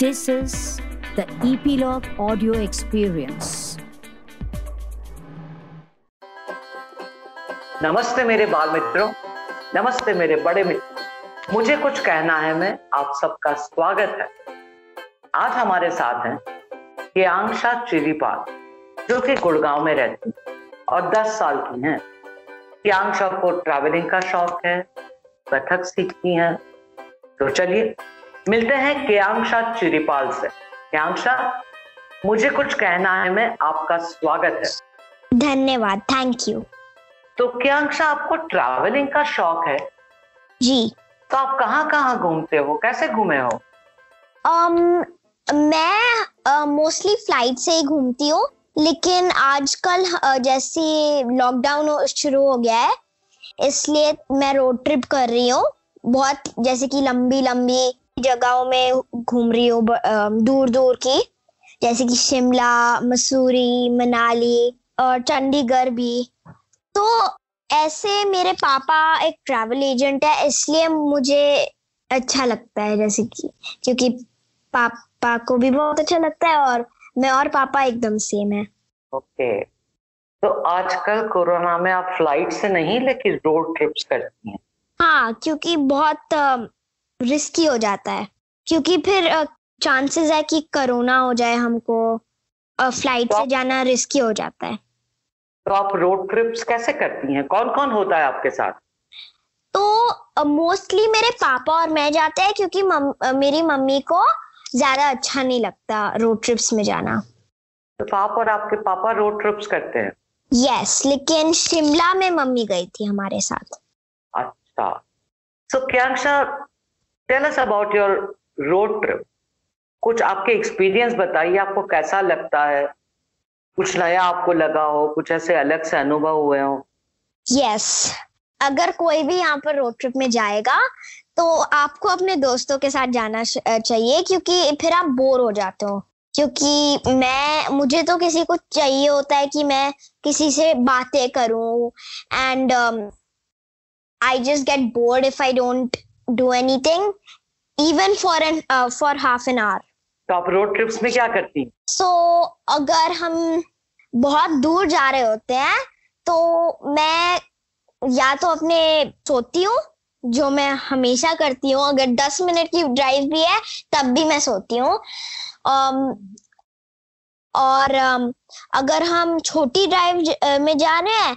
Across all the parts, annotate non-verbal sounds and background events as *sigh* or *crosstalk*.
This is the Epilogue Audio Experience. नमस्ते मेरे बाल मित्रों, नमस्ते मेरे बड़े मित्र। मुझे कुछ कहना है, मैं आप सबका स्वागत है। आज हमारे साथ हैं कियांशा चिरीपाल जो कि गुड़गांव में रहती और 10 साल की हैं। कियांशा को ट्रैवलिंग का शौक है, कथक सीखती हैं। तो चलिए मिलते हैं कियांशा चिरीपाल से। कियांशा मुझे कुछ कहना है मैं आपका स्वागत है। धन्यवाद थैंक यू तो कियांशा आपको ट्रैवलिंग का शौक है? जी। तो आप कहाँ कहाँ घूमते हो? कैसे घूमे हो? um, मैं मोस्टली uh, फ़्लाइट से ही घूमती हूँ लेकिन आजकल uh, जैसे लॉकडाउन शुरू हो गया है इसलिए मैं रोड ट्रिप कर रही हूँ। बहुत जैसे कि लंबी लंबी जगहों में घूम रही हूँ दूर दूर की। जैसे कि शिमला मसूरी मनाली और चंडीगढ़ भी। तो ऐसे मेरे पापा एक ट्रैवल एजेंट है इसलिए मुझे अच्छा लगता है जैसे कि क्योंकि पापा को भी बहुत अच्छा लगता है और मैं और पापा एकदम सेम है। ओके। तो आजकल कोरोना में आप फ़्लाइट से नहीं लेकिन रोड ट्रिप्स करती हैं? हाँ क्योंकि बहुत रिस्की हो जाता है। क्योंकि फिर चांसेस है कि कोरोना हो जाए हमको फ़्लाइट से जाना रिस्की हो जाता है। तो आप रोड ट्रिप्स कैसे करती हैं? कौन कौन होता है आपके साथ? तो मोस्टली uh, मेरे पापा और मैं जाते हैं क्योंकि मम, मेरी मम्मी को ज़्यादा अच्छा नहीं लगता रोड ट्रिप्स में जाना। तो आप और आपके पापा रोड ट्रिप्स करते हैं? यस yes, लेकिन शिमला में मम्मी गई थी हमारे साथ। अच्छा। So so, tell us about your road trip कुछ आपके एक्सपीरियंस बताइए, आपको कैसा लगता है? कुछ नया आपको लगा हो, कुछ ऐसे अलग से अनुभव हुए हो? Yes yes. अगर कोई भी यहाँ पर रोड ट्रिप में जाएगा तो आपको अपने दोस्तों के साथ जाना चाहिए, क्योंकि फिर आप बोर हो जाते हो। क्योंकि मैं, मुझे तो किसी को चाहिए होता है कि मैं किसी से बातें करूँ and I just get bored if I don't do anything even for an uh, for half an hour. तो आप रोड ट्रिप्स में क्या करती सो so, अगर हम बहुत दूर जा रहे होते हैं तो मैं या तो अपने सोती हूँ जो मैं हमेशा करती हूँ। अगर दस मिनट की ड्राइव भी है तब भी मैं सोती हूँ। um, और um, अगर हम छोटी ड्राइव में जा रहे हैं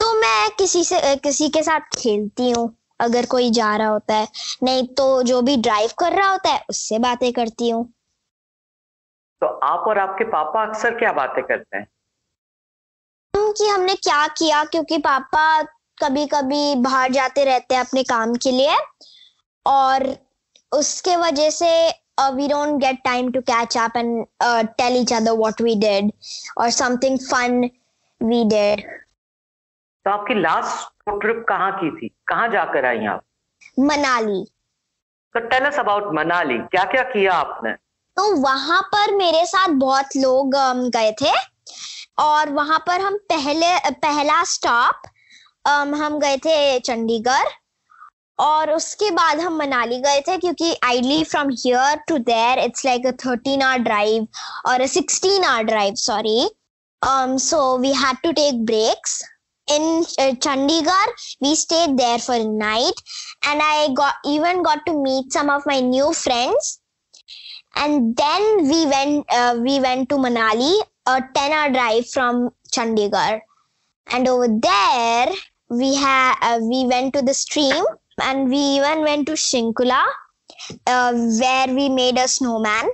तो मैं किसी से किसी के साथ खेलती हूँ। अगर कोई जा रहा होता है। नहीं तो जो भी ड्राइव कर रहा होता है उससे बातें करती हूँ। तो आप और आपके पापा अक्सर क्या बातें करते हैं? कि हमने क्या किया क्योंकि पापा कभी कभी बाहर जाते रहते हैं अपने काम के लिए। और उसके वजह से we don't get time to catch and uh, tell each other what we did or something fun we did. तो आपकी लास्ट ट्रिप कहाँ की थी? कहाँ जाकर आई आप? मनाली। तो टेल अस अबाउट मनाली। क्या क्या किया आपने? तो वहाँ पर मेरे साथ बहुत लोग गए थे और वहाँ पर हम पहले पहला स्टॉप हम गए थे चंडीगढ़ और उसके बाद हम मनाली गए थे क्योंकि ideally from here to there it's like a thirteen hour drive और a sixteen hour drive sorry so we had to take breaks in uh, Chandigarh. We stayed there for a night, and I got even got to meet some of my new friends. And then we went uh, we went to Manali, a ten hour drive from Chandigarh, and over there we had uh, we went to the stream, and we even went to Shinkula, uh, where we made a snowman.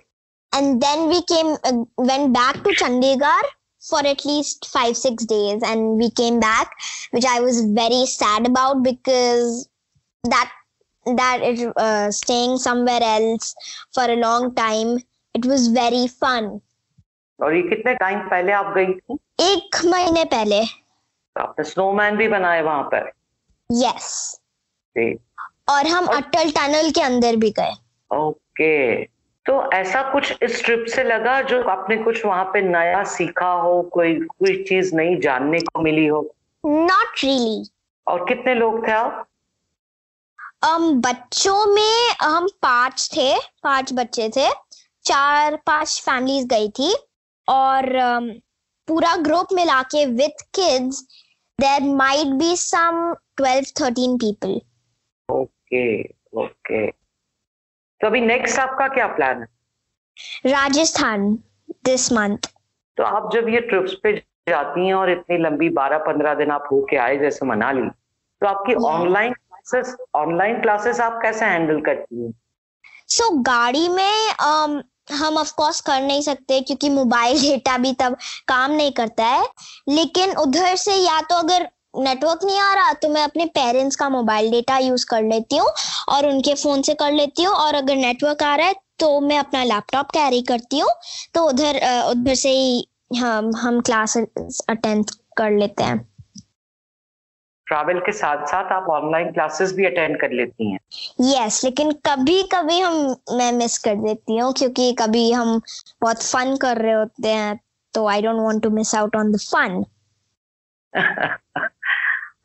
And then we came uh, went back to Chandigarh for at least five six days and we came back which i was very sad about because that that is uh, staying somewhere else for a long time it was very fun और ये कितने time पहले आप गई थी एक महीने पहले आपने स्नोमैन भी बनाए वहाँ पर यस और हम और... अटल टनल के अंदर भी गए ओके तो ऐसा कुछ इस ट्रिप से लगा जो आपने कुछ वहाँ पे नया सीखा हो कोई कोई चीज़ नई जानने को मिली हो? Not really really. और कितने लोग थे आप? Um, बच्चों में हम पाँच थे पाँच बच्चे थे। चार पाँच फैमिलीज़ गई थी। और um, पूरा ग्रुप मिला के with kids there might be some twelve thirteen people okay okay तो अभी नेक्स्ट आपका क्या प्लान है? राजस्थान दिस मंथ तो आप जब ये ट्रिप्स पे जाती हैं और इतनी लंबी बारह पंद्रह दिन आप होके आए जैसे मनाली तो आपकी ऑनलाइन क्लासेस ऑनलाइन क्लासेस आप कैसे हैंडल करती हैं? सो so, गाड़ी में um, हम ऑफ़ कोर्स कर नहीं सकते क्योंकि मोबाइल डेटा *laughs* भी तब काम नहीं करता है। लेकिन उधर से या तो अगर नेटवर्क नहीं आ रहा तो मैं अपने पेरेंट्स का मोबाइल डेटा यूज़ कर लेती हूँ और उनके फ़ोन से कर लेती हूँ और अगर नेटवर्क आ रहा है तो मैं अपना लैपटॉप कैरी करती हूँ तो उधर उधर से ही हम हम क्लासेस अटेंड कर लेते हैं। ट्रैवल के साथ साथ आप ऑनलाइन क्लासेस भी अटेंड कर लेती हैं? यस yes, लेकिन कभी कभी हम मैं मिस कर देती हूँ क्योंकि कभी हम बहुत फन कर रहे होते हैं तो I don't want to miss out on the fun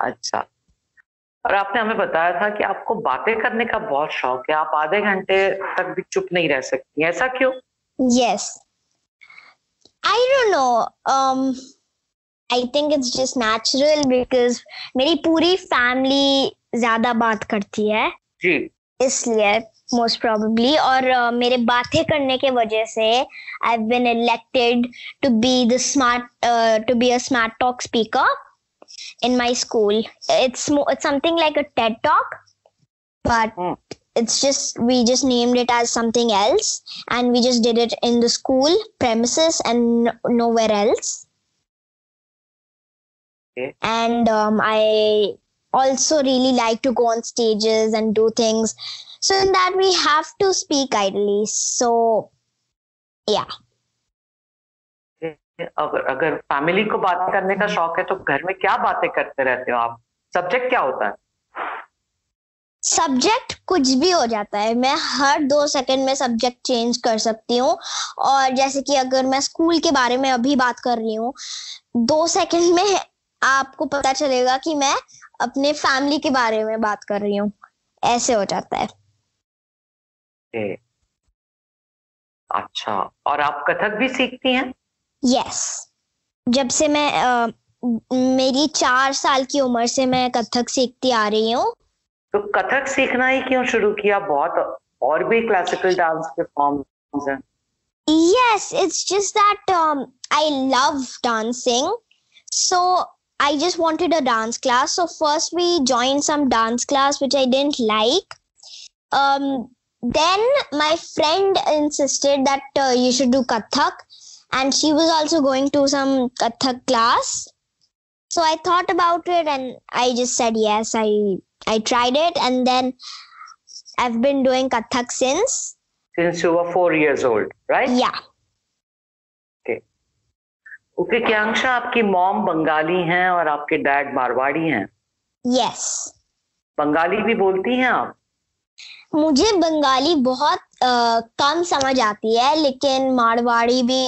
अच्छा। और आपने हमें बताया था कि आपको बातें करने का बहुत शौक है आप आधे घंटे तक भी चुप नहीं रह सकती ऐसा क्यों? Yes i don't know um i think it's just natural because मेरी पूरी फैमिली ज़्यादा बात करती है। जी। इसलिए मोस्ट प्रोबेबली और uh, मेरे बातें करने के वजह से I been elected to be the smart to be a smart talk speaker in my school. It's more it's something like a ted talk but Hmm. it's just we just named it as something else and we just did it in the school premises and n- nowhere else. Okay. and um, i also really like to go on stages and do things. So in that we have to speak idly. So yeah अगर अगर family को बात करने का शौक है तो घर में क्या बातें करते रहते हो आप? सब्जेक्ट क्या होता है? सब्जेक्ट कुछ भी हो जाता है। मैं हर दो सेकंड में सब्जेक्ट चेंज कर सकती हूँ। और जैसे कि अगर मैं स्कूल के बारे में अभी बात कर रही हूँ दो सेकंड में आपको पता चलेगा कि मैं अपने फैमिली के बारे में बात कर रही हूँ। ऐसे हो जाता है। ए, अच्छा और आप कथक भी सीखती हैं? यस जब से मैं अ, मेरी चार साल की उम्र से मैं कथक सीखती आ रही हूँ तो कथक सीखना ही क्यों शुरू किया बहुत और भी क्लासिकल डांस के फॉर्म्स हैं Yes, it's just that um, I love dancing. So I just wanted a dance class. So first we joined some dance class, which I didn't like. Um, then my friend insisted that uh, you should do Kathak, and she was also going to some Kathak class. So I thought about it, and I just said yes. I I tried it, and then I've been doing Kathak since. Since you were four years old right Yeah. Okay क्यांक्षा आपकी mom Bengali हैं और आपके dad Marwari हैं Yes. Bengali भी बोलती हैं आप मुझे बंगाली बहुत अ, कम समझ आती है लेकिन मारवाड़ी भी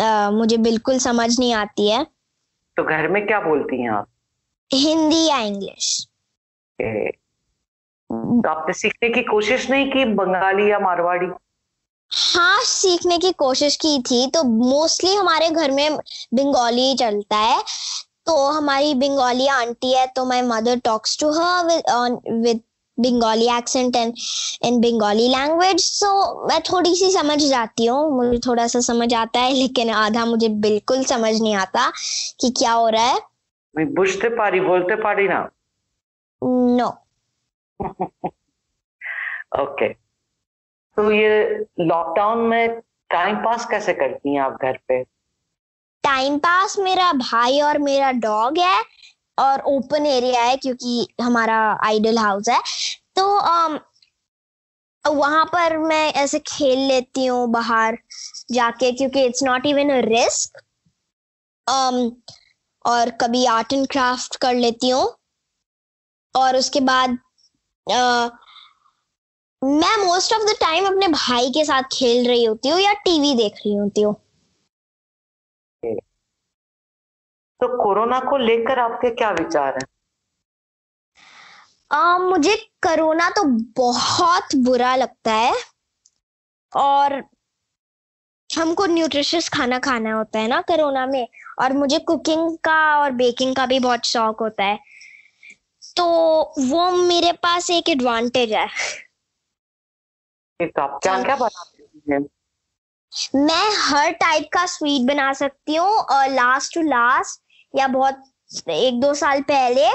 अ, मुझे बिल्कुल समझ नहीं आती है। तो घर में क्या बोलती हैं आप? हिंदी या इंग्लिश। तो आपने सीखने की कोशिश नहीं की बंगाली या मारवाड़ी? हाँ सीखने की कोशिश की थी। तो मोस्टली हमारे घर में बंगाली चलता है। तो हमारी बंगाली आंटी है तो my mother talks to her with Bengali accent and in Bengali language so मैं थोड़ी सी समझ जाती हूँ। मुझे थोड़ा सा समझ आता है लेकिन आधा मुझे बिल्कुल समझ नहीं आता कि क्या हो रहा है। मैं बुझते पारी बोलते पारी ना? नो ओके *laughs* तो ये लॉकडाउन में टाइम पास कैसे करती हैं आप घर पे? टाइम पास मेरा भाई और मेरा डॉग है और ओपन एरिया है क्योंकि हमारा आइडल हाउस है। तो um, वहाँ पर मैं ऐसे खेल लेती हूँ बाहर जाके क्योंकि it's not even a risk और कभी आर्ट एंड क्राफ्ट कर लेती हूँ। और उसके बाद अ, मैं मोस्ट ऑफ़ द टाइम अपने भाई के साथ खेल रही होती हूँ या टीवी देख रही होती हूँ। तो कोरोना को लेकर आपके क्या विचार हैं? आ, मुझे कोरोना तो बहुत बुरा लगता है और हमको न्यूट्रिशियस खाना खाना होता है ना कोरोना में और मुझे कुकिंग का और बेकिंग का भी बहुत शौक होता है। तो वो मेरे पास एक एडवांटेज है। तो आप क्या क्या बनाते हैं? मैं हर टाइप का स्वीट बना सकती हूँ लास्ट टू लास्ट या बहुत एक दो साल पहले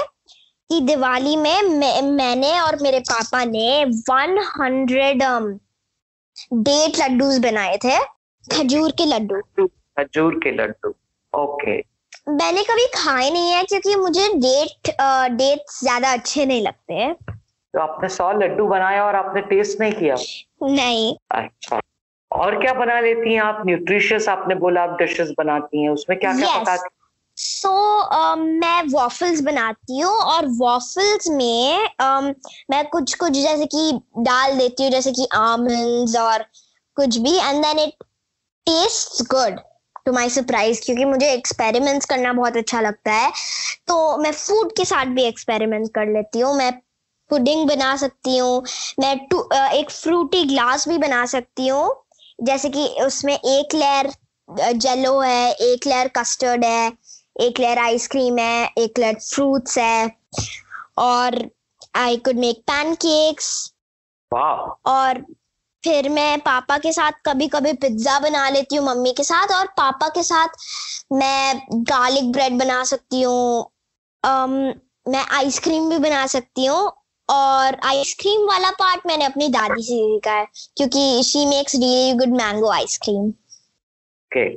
की दिवाली में मैं, मैंने और मेरे पापा ने 100 डेट लड्डूस बनाए थे खजूर के लड्डू। खजूर के लड्डू ओके। मैंने कभी खाए नहीं है क्योंकि मुझे डेट डेट ज़्यादा अच्छे नहीं लगते हैं। तो आपने सौ लड्डू बनाए और आपने टेस्ट नहीं किया? नहीं। अच्छा। और क्या बना लेती हैं आप? न्यूट्रिशियस आपने बोला आप डिशेस बनाती हैं उसमें क्या क्या Yes. पकाती सो so, um, मैं वॉफल्स बनाती हूँ और वॉफल्स में um, मैं कुछ कुछ जैसे कि डाल देती हूँ जैसे कि आमंड्स और कुछ भी and then it taste good to my surprise क्योंकि मुझे एक्सपेरिमेंट्स करना बहुत अच्छा लगता है। तो मैं फ़ूड के साथ भी एक्सपेरिमेंट कर लेती हूँ मैं पुडिंग बना सकती हूँ मैं टू अ, एक फ्रूटी ग्लास भी बना सकती हूँ जैसे कि उसमें एक लेयर जेलो है एक लेयर कस्टर्ड है एक लेयर आइसक्रीम है एक लेयर फ्रूट्स है और आई कुड मेक पैनकेक्स वाह और फिर मैं पापा के साथ कभी कभी पिज्जा बना लेती हूँ मम्मी के साथ और पापा के साथ मैं गार्लिक ब्रेड बना सकती हूँ मैं आइसक्रीम भी बना सकती हूँ और आइसक्रीम वाला पार्ट मैंने अपनी दादी से सीखा है क्योंकि she makes really good mango ice cream okay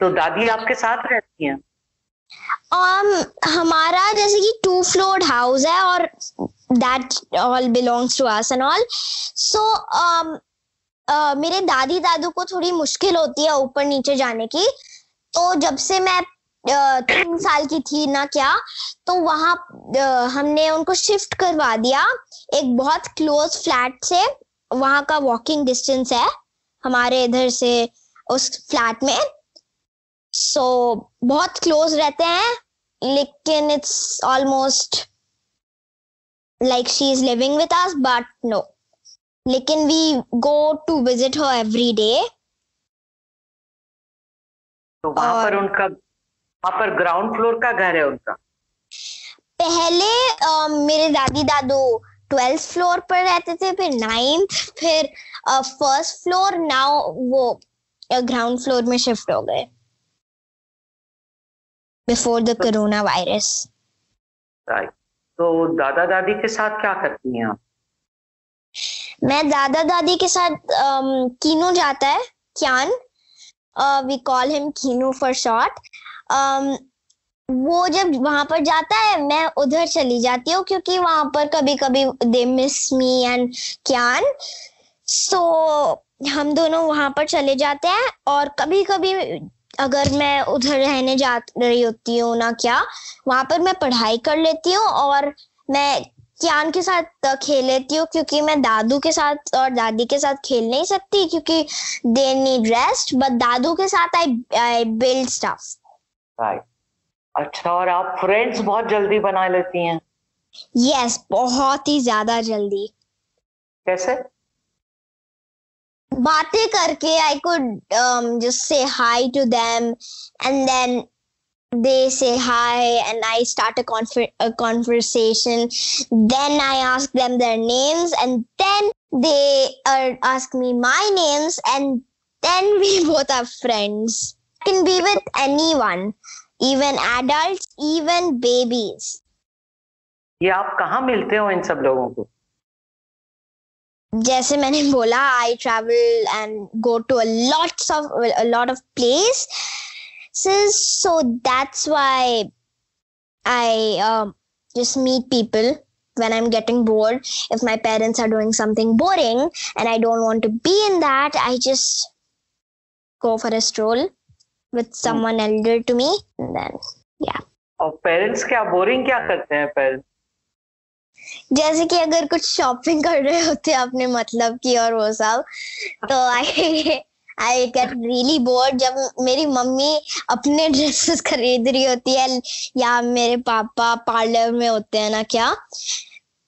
तो दादी आपके साथ रहती हैं? Um हमारा जैसे कि टू फ्लोर हाउस है और that all belongs to us and all so मेरे दादी दादू को थोड़ी मुश्किल होती है ऊपर नीचे जाने की। तो जब से मैं uh, तीन साल की थी ना क्या तो वहाँ uh, हमने उनको शिफ्ट करवा दिया। एक बहुत क्लोज फ्लैट से वहाँ का वॉकिंग डिस्टेंस है हमारे इधर से उस फ्लैट में। सो so, बहुत क्लोज रहते हैं लेकिन it's almost like she is living with us but no लेकिन we go to visit her every day तो वहाँ पर उनका वहाँ पर ग्राउंड फ्लोर का घर है उनका? पहले अ, मेरे दादी दादू ट्वेल्थ फ्लोर पर रहते थे फिर नाइन्थ फिर फ़र्स्ट फ्लोर नाउ वो ग्राउंड फ्लोर में शिफ्ट हो गए। Before the corona virus right तो दादा दादी के साथ क्या करती हैं आप? मैं दादा दादी के साथ um, कीनू जाता है क्यान। We call him Keenu for short वो जब वहाँ पर जाता है मैं उधर चली जाती हूँ क्योंकि वहाँ पर कभी कभी दे मिस मी एंड क्यान। सो हम दोनों वहाँ पर चले जाते हैं और कभी कभी अगर मैं उधर रहने जा रही होती हूँ ना क्या वहाँ पर मैं पढ़ाई कर लेती हूँ और मैं क्यान के साथ खेल लेती हूँ क्योंकि मैं दादू के साथ और दादी के साथ खेल नहीं सकती क्योंकि दे नीड रेस्ट बट दादू के साथ I I build stuff right अच्छा और आप फ्रेंड्स बहुत जल्दी बना लेती हैं? यस yes, बहुत ही ज़्यादा जल्दी. कैसे? बातें करके I could just say hi to them and then they say hi and I start a, confer- a conversation. Then I ask them their names and then they uh, ask me my names and then we *laughs* both are friends. Can be with anyone, even adults, even babies. ये आप कहाँ मिलते हो इन सब लोगों को जैसे मैंने *laughs* बोला I travel and go to a lots of a lot of place. So that's why I um, just meet people when I'm getting bored. If my parents are doing something boring and I don't want to be in that, I just go for a stroll with someone elder to me. And then, yeah. और parents क्या boring क्या करते हैं parents जैसे कि अगर कुछ shopping कर रहे होते हैं अपने मतलब की और वो सब तो I I get really bored जब मेरी मम्मी अपने ड्रेसेस खरीद रही होती है या मेरे पापा पार्लर में होते हैं ना क्या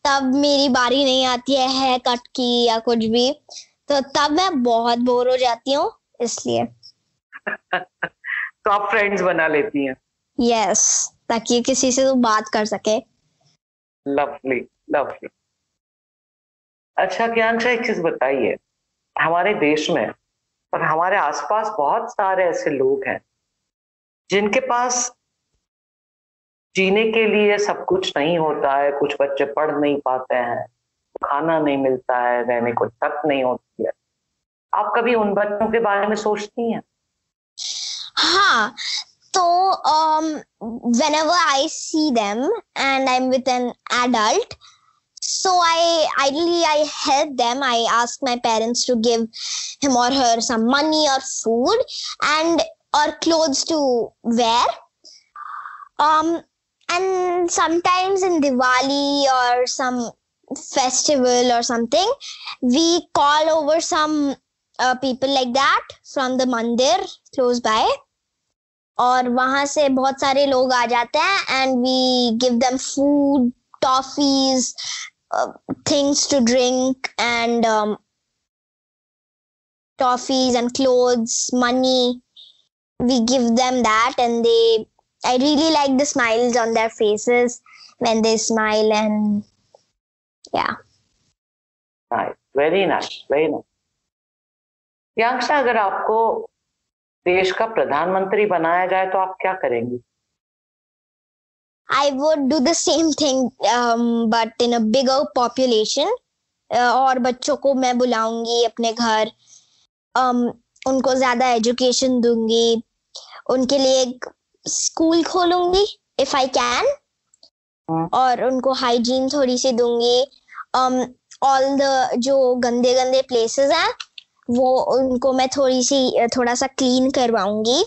तब मेरी बारी नहीं आती है हेयर कट की या कुछ भी तो तब मैं बहुत बोर हो जाती हूँ इसलिए। *laughs* तो आप फ्रेंड्स बना लेती हैं। यस yes, ताकि किसी से तो बात कर सके। लवली लवली अच्छा ज्ञानशा एक चीज़ बताइए। हमारे देश में और हमारे आसपास बहुत सारे ऐसे लोग हैं, जिनके पास जीने के लिए सब कुछ नहीं होता है, कुछ बच्चे पढ़ नहीं पाते हैं, खाना नहीं मिलता है, रहने को छत नहीं होती है। आप कभी उन बच्चों के बारे में सोचती हैं? हाँ तो um, whenever I see them and I'm with an adult, so I ideally I help them. I ask my parents to give him or her some money or food and or clothes to wear. Um, and sometimes in Diwali or some festival or something, we call over some uh, people like that from the mandir close by. और वहाँ से बहुत सारे लोग आ जाते हैं and we give them food toffees things to drink and toffees and clothes money we give them that and they I really like the smiles on their faces when they smile and yeah very nice very nice अगर आपको देश का प्रधानमंत्री बनाया जाए तो आप क्या करेंगी I would do the same thing, um, but in a bigger population. Uh, और बच्चों को मैं बुलाऊँगी अपने घर um, उनको ज़्यादा एजुकेशन दूँगी उनके लिए एक स्कूल खोलूँगी इफ़ आई कैन और उनको हाइजीन थोड़ी सी दूँगी ऑल um, द जो गंदे गंदे प्लेसेस हैं वो उनको मैं थोड़ी सी थोड़ा सा क्लीन करवाऊँगी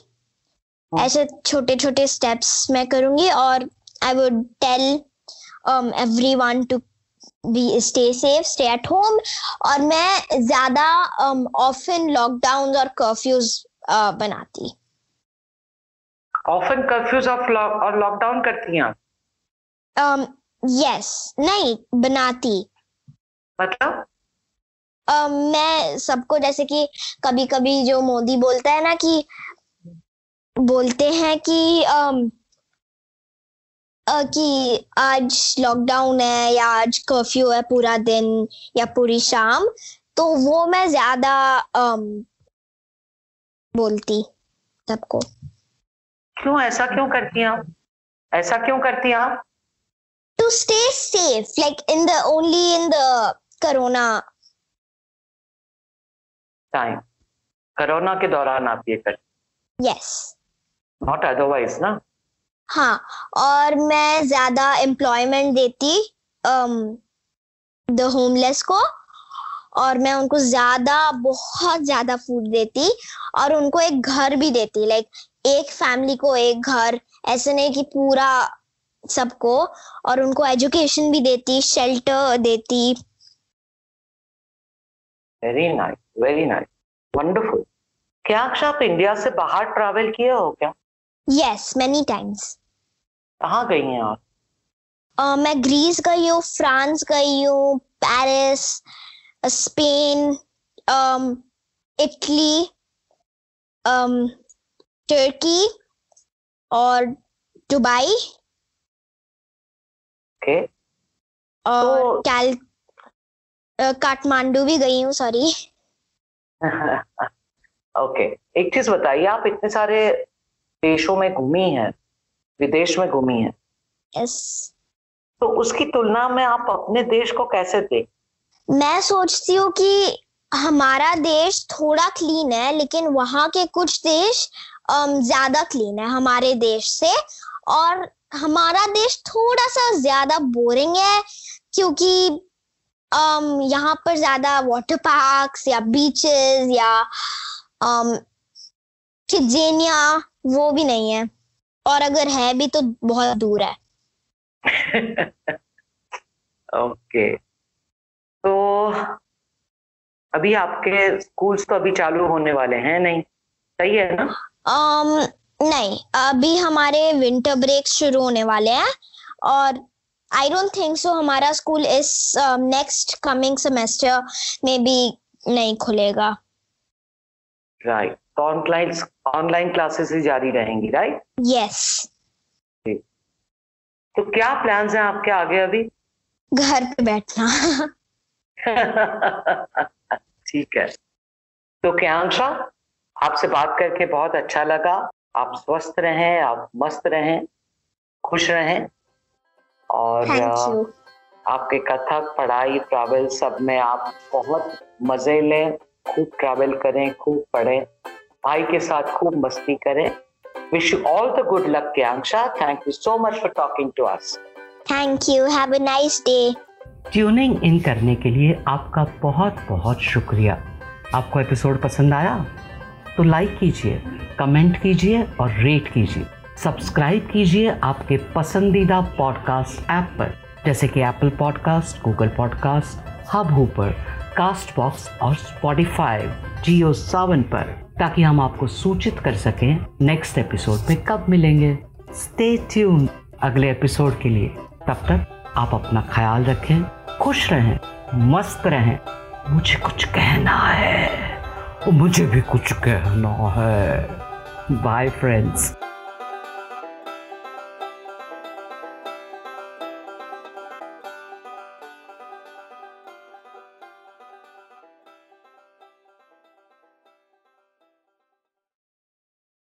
ऐसे छोटे छोटे स्टेप्स मैं करूँगी और I would tell everyone to be stay safe stay at home और मैं ज़्यादा ऑफन लॉकडाउन और कर्फ्यूज बनाती। ऑफन कर्फ्यूज और लॉकडाउन करती हैं आप? यस नहीं बनाती। मतलब? Uh, मैं सबको जैसे कि कभी कभी जो मोदी बोलता है ना कि बोलते हैं कि uh, कि आज लॉकडाउन है या आज कर्फ्यू है पूरा दिन या पूरी शाम तो वो मैं ज़्यादा बोलती सबको। क्यों? ऐसा क्यों करती हैं आप? ऐसा क्यों करती हैं आप? To stay safe like in the only in the corona time corona के दौरान आप ये कर यस नॉट अदरवाइज़ ना? हाँ और मैं ज़्यादा एम्प्लॉयमेंट देती द होमलेस को और मैं उनको ज़्यादा बहुत ज़्यादा फ़ूड देती और उनको एक घर भी देती लाइक एक फैमिली को एक घर ऐसे नहीं कि पूरा सबको और उनको एजुकेशन भी देती शेल्टर देती। Very nice very nice wonderful क्या अक्ष आप इंडिया से बाहर ट्रैवल किए हो क्या? यस मेनी टाइम्स कहाँ गई हैं आप? uh, मैं ग्रीस गई हूँ फ्रांस गई हूँ पेरिस स्पेन इटली टर्की और दुबई ओके okay. और तो- कैल काठमांडू भी गई हूँ सॉरी *laughs* ओके एक चीज़ बताइए आप इतने सारे देशों में घूमी हैं विदेश में घूमी हैं। यस तो उसकी तुलना में आप अपने देश को कैसे देख? मैं सोचती हूँ कि हमारा देश थोड़ा क्लीन है लेकिन वहाँ के कुछ देश ज़्यादा क्लीन है हमारे देश से। और हमारा देश थोड़ा सा ज़्यादा बोरिंग है क्योंकि um, यहाँ पर ज़्यादा वाटर पार्क्स या बीचेस या um, किजेनिया वो भी नहीं है। और अगर है भी तो बहुत दूर है। *laughs* ओके तो अभी आपके स्कूल्स तो अभी चालू होने वाले हैं नहीं? सही है ना? Um, नहीं अभी हमारे विंटर ब्रेक शुरू होने वाले हैं। और आई डोंट थिंक सो हमारा स्कूल इस नेक्स्ट कमिंग सेमेस्टर में भी नहीं खुलेगा। राइट तो ऑनलाइन ऑनलाइन क्लासेस ही जारी रहेंगी राइट यस तो क्या प्लान्स हैं आपके आगे अभी? घर पे बैठना। ठीक है। तो क्यांशा आपसे बात करके बहुत अच्छा लगा। आप स्वस्थ रहें आप मस्त रहें खुश रहें। और यू आपके कथक पढ़ाई ट्रैवल सब में आप बहुत मज़े लें खूब ट्रैवल करें खूब पढ़ें भाई के साथ खूब मस्ती करें। Wish you all the good luck Kyansha thank you so much for talking to us thank you have a nice day tuning in करने के लिए आपका बहुत बहुत शुक्रिया। आपको एपिसोड पसंद आया? तो लाइक कीजिए कमेंट कीजिए और रेट कीजिए। सब्सक्राइब कीजिए आपके पसंदीदा पॉडकास्ट ऐप पर, जैसे कि Apple podcast Google podcast Hubhopper Castbox और स्पॉटिफाई जियो सावन पर, ताकि हम आपको सूचित कर सकें नेक्स्ट एपिसोड में कब मिलेंगे। स्टे ट्यून अगले एपिसोड के लिए। तब तक आप अपना ख्याल रखें, खुश रहें, मस्त रहें। मुझे कुछ कहना है, मुझे भी कुछ कहना है। Bye friends